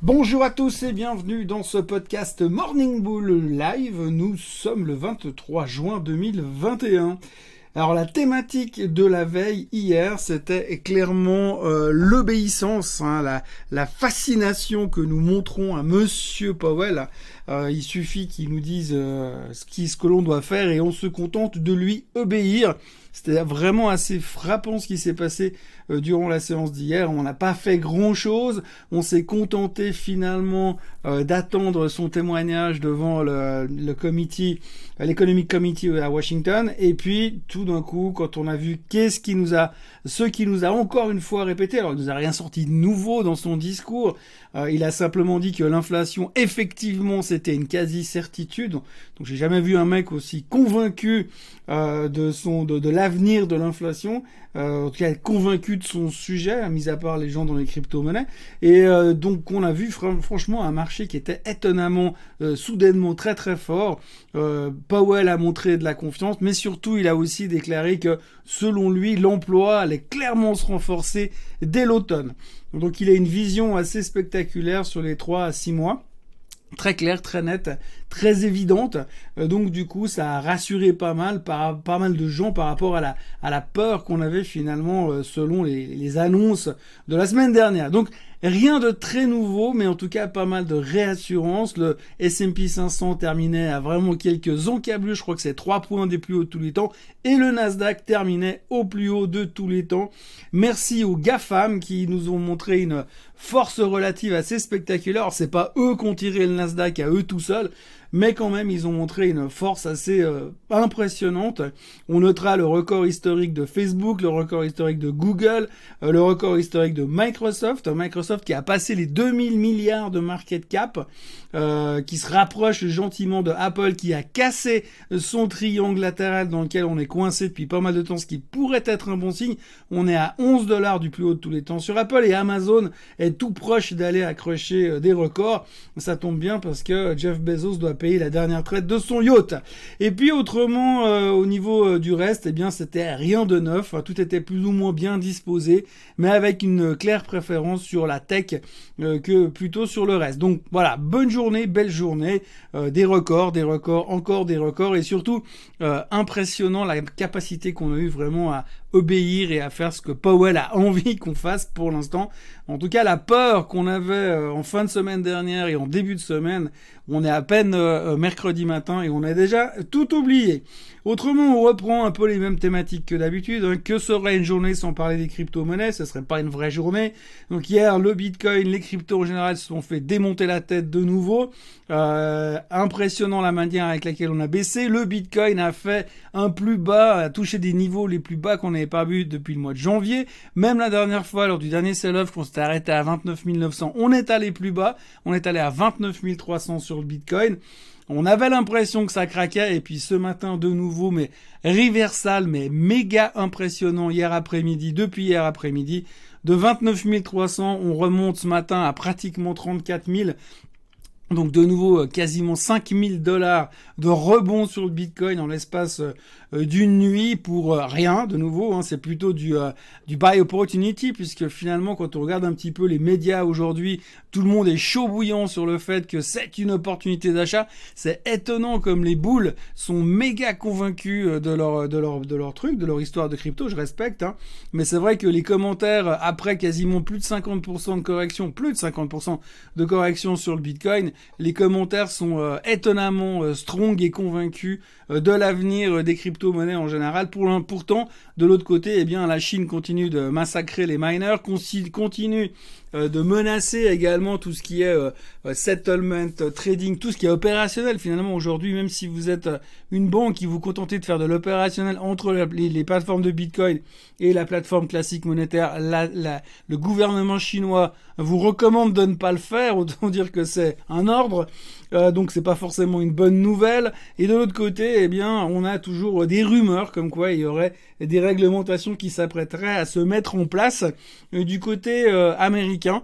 Bonjour à tous et bienvenue dans ce podcast Morning Bull Live. Nous sommes le 23 juin 2021. Alors la thématique de la veille hier, c'était clairement euh, l'obéissance, hein, la, la, fascination que nous montrons à Monsieur Powell. Euh, il suffit qu'il nous dise euh, ce, qui, ce que l'on doit faire et on se contente de lui obéir. C'était vraiment assez frappant ce qui s'est passé euh, durant la séance d'hier. On n'a pas fait grand-chose. On s'est contenté finalement euh, d'attendre son témoignage devant le, le committee, l'Economic Committee à Washington. Et puis, tout d'un coup, quand on a vu qu'est-ce qui nous a, ce qui nous a encore une fois répété, alors il nous a rien sorti de nouveau dans son discours. Euh, il a simplement dit que l'inflation, effectivement, c'était une quasi-certitude. Donc, j'ai jamais vu un mec aussi convaincu de son, de, l'avenir de l'inflation. Euh, en tout cas convaincu de son sujet, mis à part les gens dans les crypto-monnaies. Et euh, donc on a vu franchement un marché qui était étonnamment, euh, soudainement très très fort. Powell a montré de la confiance, mais surtout il a aussi déclaré que selon lui l'emploi allait clairement se renforcer dès l'automne. Donc il a une vision assez spectaculaire sur les 3 à 6 mois très claire, très nette, très évidente. Euh, donc du coup, ça a rassuré pas mal, pas mal de gens par rapport à la, à la peur qu'on avait finalement euh, selon les, les, annonces de la semaine dernière. Donc Rien de très nouveau, mais en tout cas pas mal de réassurance. Le S&P 500 terminait à vraiment quelques encablures, je crois que c'est trois points des plus hauts de tous les temps, et le Nasdaq terminait au plus haut de tous les temps. Merci aux GAFAM qui nous ont montré une force relative assez spectaculaire. C'est pas eux qui ont tiré le Nasdaq à eux tout seuls, mais quand même ils ont montré une force assez euh, impressionnante. On notera le record historique de Facebook, le record historique de Google, euh, le record historique de Microsoft, Microsoft qui a passé les 2000 milliards de market cap, euh, qui se rapproche gentiment de Apple qui a cassé son triangle latéral dans lequel on est coincé depuis pas mal de temps, ce qui pourrait être un bon signe. On est à 11 dollars du plus haut de tous les temps sur Apple et Amazon est tout proche d'aller accrocher des records. Ça tombe bien parce que Jeff Bezos doit payer la dernière traite de son yacht. Et puis autrement, euh, au niveau euh, du reste, eh bien c'était rien de neuf. Tout était plus ou moins bien disposé, mais avec une claire préférence sur la tech euh, que plutôt sur le reste. Donc voilà, bonne journée, belle journée, des records, des records, encore des records, et surtout impressionnant la capacité qu'on a eu vraiment à obéir et à faire ce que Powell a envie qu'on fasse pour l'instant. En tout cas, la peur qu'on avait euh, en fin de semaine dernière et en début de semaine, on est à peine euh, euh, mercredi matin et on a déjà tout oublié. Autrement, on reprend un peu les mêmes thématiques que d'habitude. Hein. Que serait une journée sans parler des crypto-monnaies? Ce serait pas une vraie journée. Donc hier, le Bitcoin, les cryptos en général se sont fait démonter la tête de nouveau. impressionnant la manière avec laquelle on a baissé. Le Bitcoin a fait un plus bas, a touché des niveaux les plus bas qu'on n'avait pas vu depuis le mois de janvier. Même la dernière fois, lors du dernier sell-off, qu'on s'était arrêté à 29 900, on est allé plus bas. On est allé à 29 300 sur le Bitcoin. On avait l'impression que ça craquait et puis ce matin de nouveau, mais reversal, mais méga impressionnant hier après-midi, depuis hier après-midi. De 29 300, on remonte ce matin à pratiquement 34 000. Donc de nouveau quasiment 5000 dollars de rebond sur le Bitcoin en l'espace euh, d'une nuit pour euh, rien, de nouveau, hein, c'est plutôt du, euh, du buy opportunity, puisque finalement, quand on regarde un petit peu les médias aujourd'hui, tout le monde est chaud bouillant sur le fait que c'est une opportunité d'achat. C'est étonnant comme les boules sont méga convaincus de leur, de leur, de leur truc, de leur histoire de crypto, je respecte, hein. mais c'est vrai que les commentaires, après quasiment plus de 50% de correction, plus de 50% de correction sur le Bitcoin, les commentaires sont étonnamment strong et convaincus de l'avenir des cryptos monnaie en général. Pour, pourtant, de l'autre côté, eh bien, la Chine continue de massacrer les miners, continue euh, de menacer également tout ce qui est euh, euh, settlement, trading, tout ce qui est opérationnel finalement aujourd'hui, même si vous êtes une banque qui vous contentez de faire de l'opérationnel entre les, plateformes de Bitcoin et la plateforme classique monétaire, le gouvernement chinois vous recommande de ne pas le faire, autant dire que c'est un ordre, donc c'est pas forcément une bonne nouvelle. Et de l'autre côté, eh bien, on a toujours des rumeurs comme quoi il y aurait des réglementations qui s'apprêteraient à se mettre en place du côté américain américain.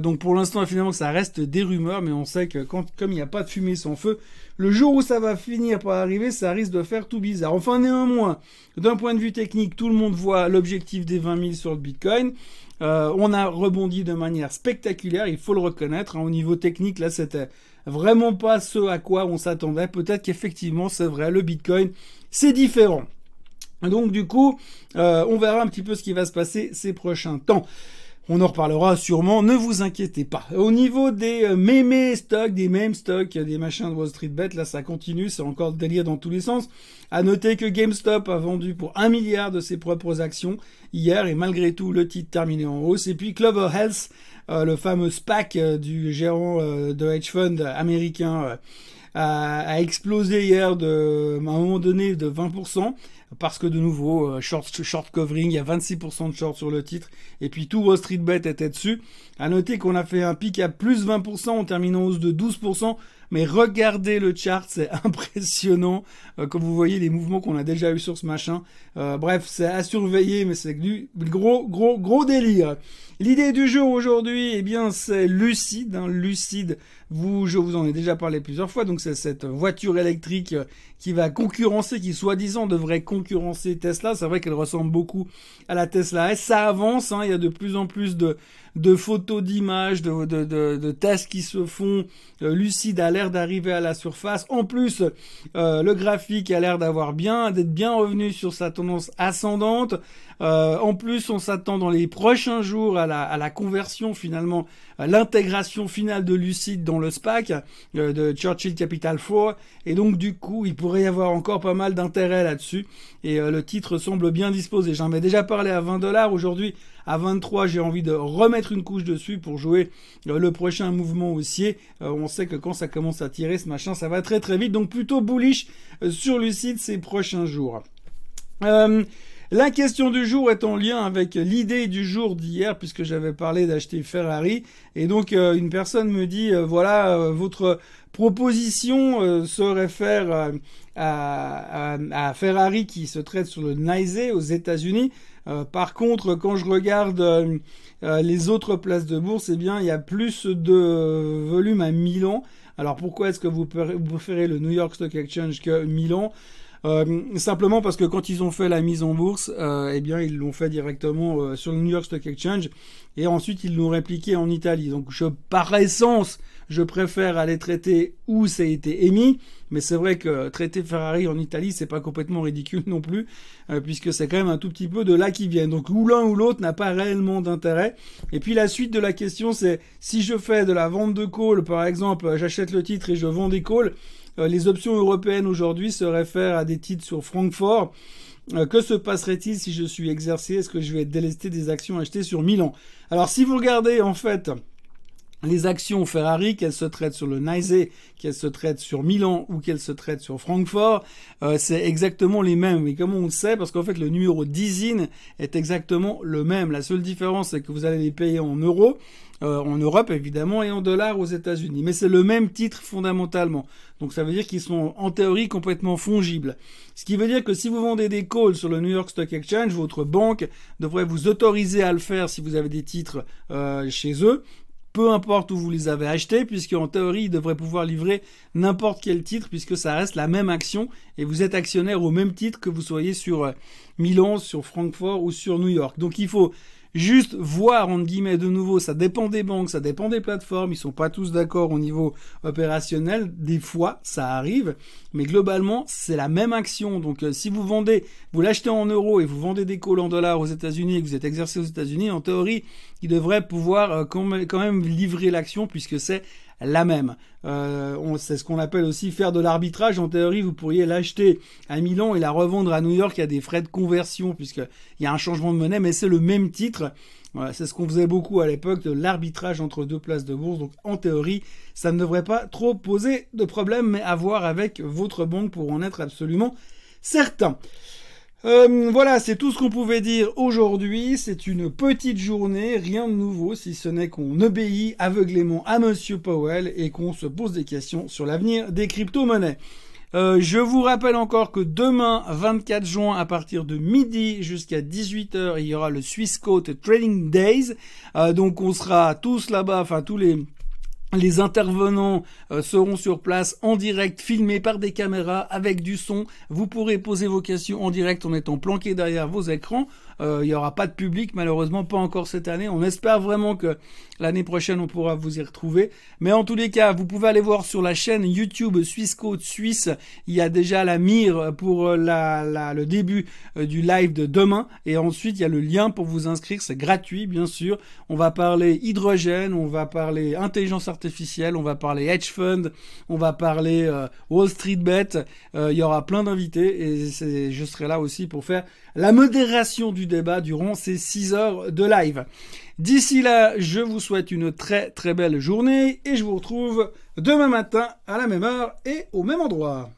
donc pour l'instant, finalement, ça reste des rumeurs, mais on sait que comme il n'y a pas de fumée sans feu, le jour où ça va finir par arriver, ça risque de faire tout bizarre. Enfin, néanmoins, d'un point de vue technique, tout le monde voit l'objectif des 20 000 sur le Bitcoin. Euh, on a rebondi de manière spectaculaire, il faut le reconnaître. Hein. Au niveau technique, là, c'était vraiment pas ce à quoi on s'attendait. Peut-être qu'effectivement, c'est vrai, le Bitcoin, c'est différent. Donc du coup, euh, on verra un petit peu ce qui va se passer ces prochains temps. On en reparlera sûrement, ne vous inquiétez pas. Au niveau des euh, mémés stocks, des mêmes stocks, des machins de Wall Street Bet, là ça continue, c'est encore délire dans tous les sens. À noter que GameStop a vendu pour un milliard de ses propres actions hier et malgré tout le titre terminé en hausse. Et puis Clover Health, euh, le fameux SPAC euh, du gérant de hedge fund américain, a, explosé hier de, à un moment donné de 20% parce que de nouveau, euh, short, short covering, il y a 26% de short sur le titre, et puis tout Wall Street Bet était dessus. À noter qu'on a fait un pic à plus 20% en terminant hausse de 12%, mais regardez le chart, c'est impressionnant. Euh, comme vous voyez les mouvements qu'on a déjà eu sur ce machin. Euh, bref, c'est à surveiller, mais c'est du gros, gros, gros délire. L'idée du jour aujourd'hui, eh bien, c'est Lucide. Hein, Lucide, vous, je vous en ai déjà parlé plusieurs fois. Donc, c'est cette voiture électrique qui va concurrencer, qui soi-disant devrait concurrencer Tesla. C'est vrai qu'elle ressemble beaucoup à la Tesla S. Ça avance. Hein, il y a de plus en plus de de photos, d'images, de, de, de, tests qui se font. Euh, Lucide a l'air d'arriver à la surface. En plus, euh, le graphique a l'air d'avoir bien, d'être bien revenu sur sa tendance ascendante. Euh, en plus, on s'attend dans les prochains jours à la, à la conversion finalement, à l'intégration finale de Lucide dans le SPAC de Churchill Capital 4. Et donc du coup, il pourrait y avoir encore pas mal d'intérêt là-dessus. Et le titre semble bien disposé. J'en ai déjà parlé à 20 dollars aujourd'hui. À 23, j'ai envie de remettre une couche dessus pour jouer euh, le prochain mouvement haussier. Euh, on sait que quand ça commence à tirer ce machin, ça va très très vite. Donc plutôt bullish euh, sur Lucide ces prochains jours. La question du jour est en lien avec l'idée du jour d'hier, puisque j'avais parlé d'acheter Ferrari. Et donc, une personne me dit, voilà, votre proposition se réfère à, Ferrari qui se traite sur le NYSE aux États-Unis. Euh, par contre, quand je regarde euh, euh, les autres places de bourse, eh bien, il y a plus de volume à Milan. Alors pourquoi est-ce que vous préférez le New York Stock Exchange que Milan? Simplement parce que quand ils ont fait la mise en bourse, eh bien ils l'ont fait directement sur le New York Stock Exchange et ensuite ils l'ont répliqué en Italie. Donc je, par essence, je préfère aller traiter où ça a été émis, mais c'est vrai que traiter Ferrari en Italie, c'est pas complètement ridicule non plus, euh, puisque c'est quand même un tout petit peu de là qui vient. Donc ou l'un ou l'autre n'a pas réellement d'intérêt. Et puis la suite de la question, c'est si je fais de la vente de calls, par exemple, j'achète le titre et je vends des calls, euh, les options européennes aujourd'hui se réfèrent à des titres sur Francfort. Euh, que se passerait-il si je suis exercé? Est-ce que je vais délester des actions achetées sur Milan? Alors si vous regardez en fait les actions Ferrari, qu'elles se traitent sur le NYSE, qu'elles se traitent sur Milan ou qu'elles se traitent sur Francfort, euh, c'est exactement les mêmes. Mais comment on le sait Parce qu'en fait, le numéro d'ISIN est exactement le même. La seule différence, c'est que vous allez les payer en euros, euh, en Europe évidemment, et en dollars aux États-Unis. Mais c'est le même titre fondamentalement. Donc ça veut dire qu'ils sont en théorie complètement fongibles. Ce qui veut dire que si vous vendez des calls sur le New York Stock Exchange, votre banque devrait vous autoriser à le faire si vous avez des titres euh, chez eux peu importe où vous les avez achetés, puisque en théorie, ils devraient pouvoir livrer n'importe quel titre, puisque ça reste la même action, et vous êtes actionnaire au même titre que vous soyez sur euh, Milan, sur Francfort ou sur New York. Donc il faut juste voir, entre guillemets, de nouveau, ça dépend des banques, ça dépend des plateformes, ils sont pas tous d'accord au niveau opérationnel, des fois, ça arrive, mais globalement, c'est la même action. Donc, euh, si vous vendez, vous l'achetez en euros et vous vendez des calls en dollars aux États-Unis et que vous êtes exercé aux États-Unis, en théorie, il devrait pouvoir euh, quand même livrer l'action puisque c'est la même. Euh, c'est ce qu'on appelle aussi faire de l'arbitrage. En théorie, vous pourriez l'acheter à Milan et la revendre à New York. A des frais de conversion puisqu'il y a un changement de monnaie, mais c'est le même titre. c'est ce qu'on faisait beaucoup à l'époque de l'arbitrage entre deux places de bourse. Donc en théorie, ça ne devrait pas trop poser de problème, mais à voir avec votre banque pour en être absolument certain. Euh, voilà, c'est tout ce qu'on pouvait dire aujourd'hui. C'est une petite journée, rien de nouveau, si ce n'est qu'on obéit aveuglément à Monsieur Powell et qu'on se pose des questions sur l'avenir des crypto-monnaies. Euh, je vous rappelle encore que demain, 24 juin, à partir de midi jusqu'à 18h, il y aura le Swissquote Trading Days. Euh, donc on sera tous là-bas, enfin tous les les intervenants euh, seront sur place en direct, filmés par des caméras avec du son. Vous pourrez poser vos questions en direct en étant planqué derrière vos écrans. Euh, il n'y aura pas de public, malheureusement, pas encore cette année. On espère vraiment que l'année prochaine, on pourra vous y retrouver. Mais en tous les cas, vous pouvez aller voir sur la chaîne YouTube Suisse Côte Suisse. Il y a déjà la mire pour euh, la, le début euh, du live de demain. Et ensuite, il y a le lien pour vous inscrire. C'est gratuit, bien sûr. On va parler hydrogène, on va parler intelligence artificielle, on va parler hedge fund, on va parler Wall Street Bet. il y aura plein d'invités et je serai là aussi pour faire la modération débat durant ces 6 heures de live. D'ici là, je vous souhaite une très très belle journée et je vous retrouve demain matin à la même heure et au même endroit.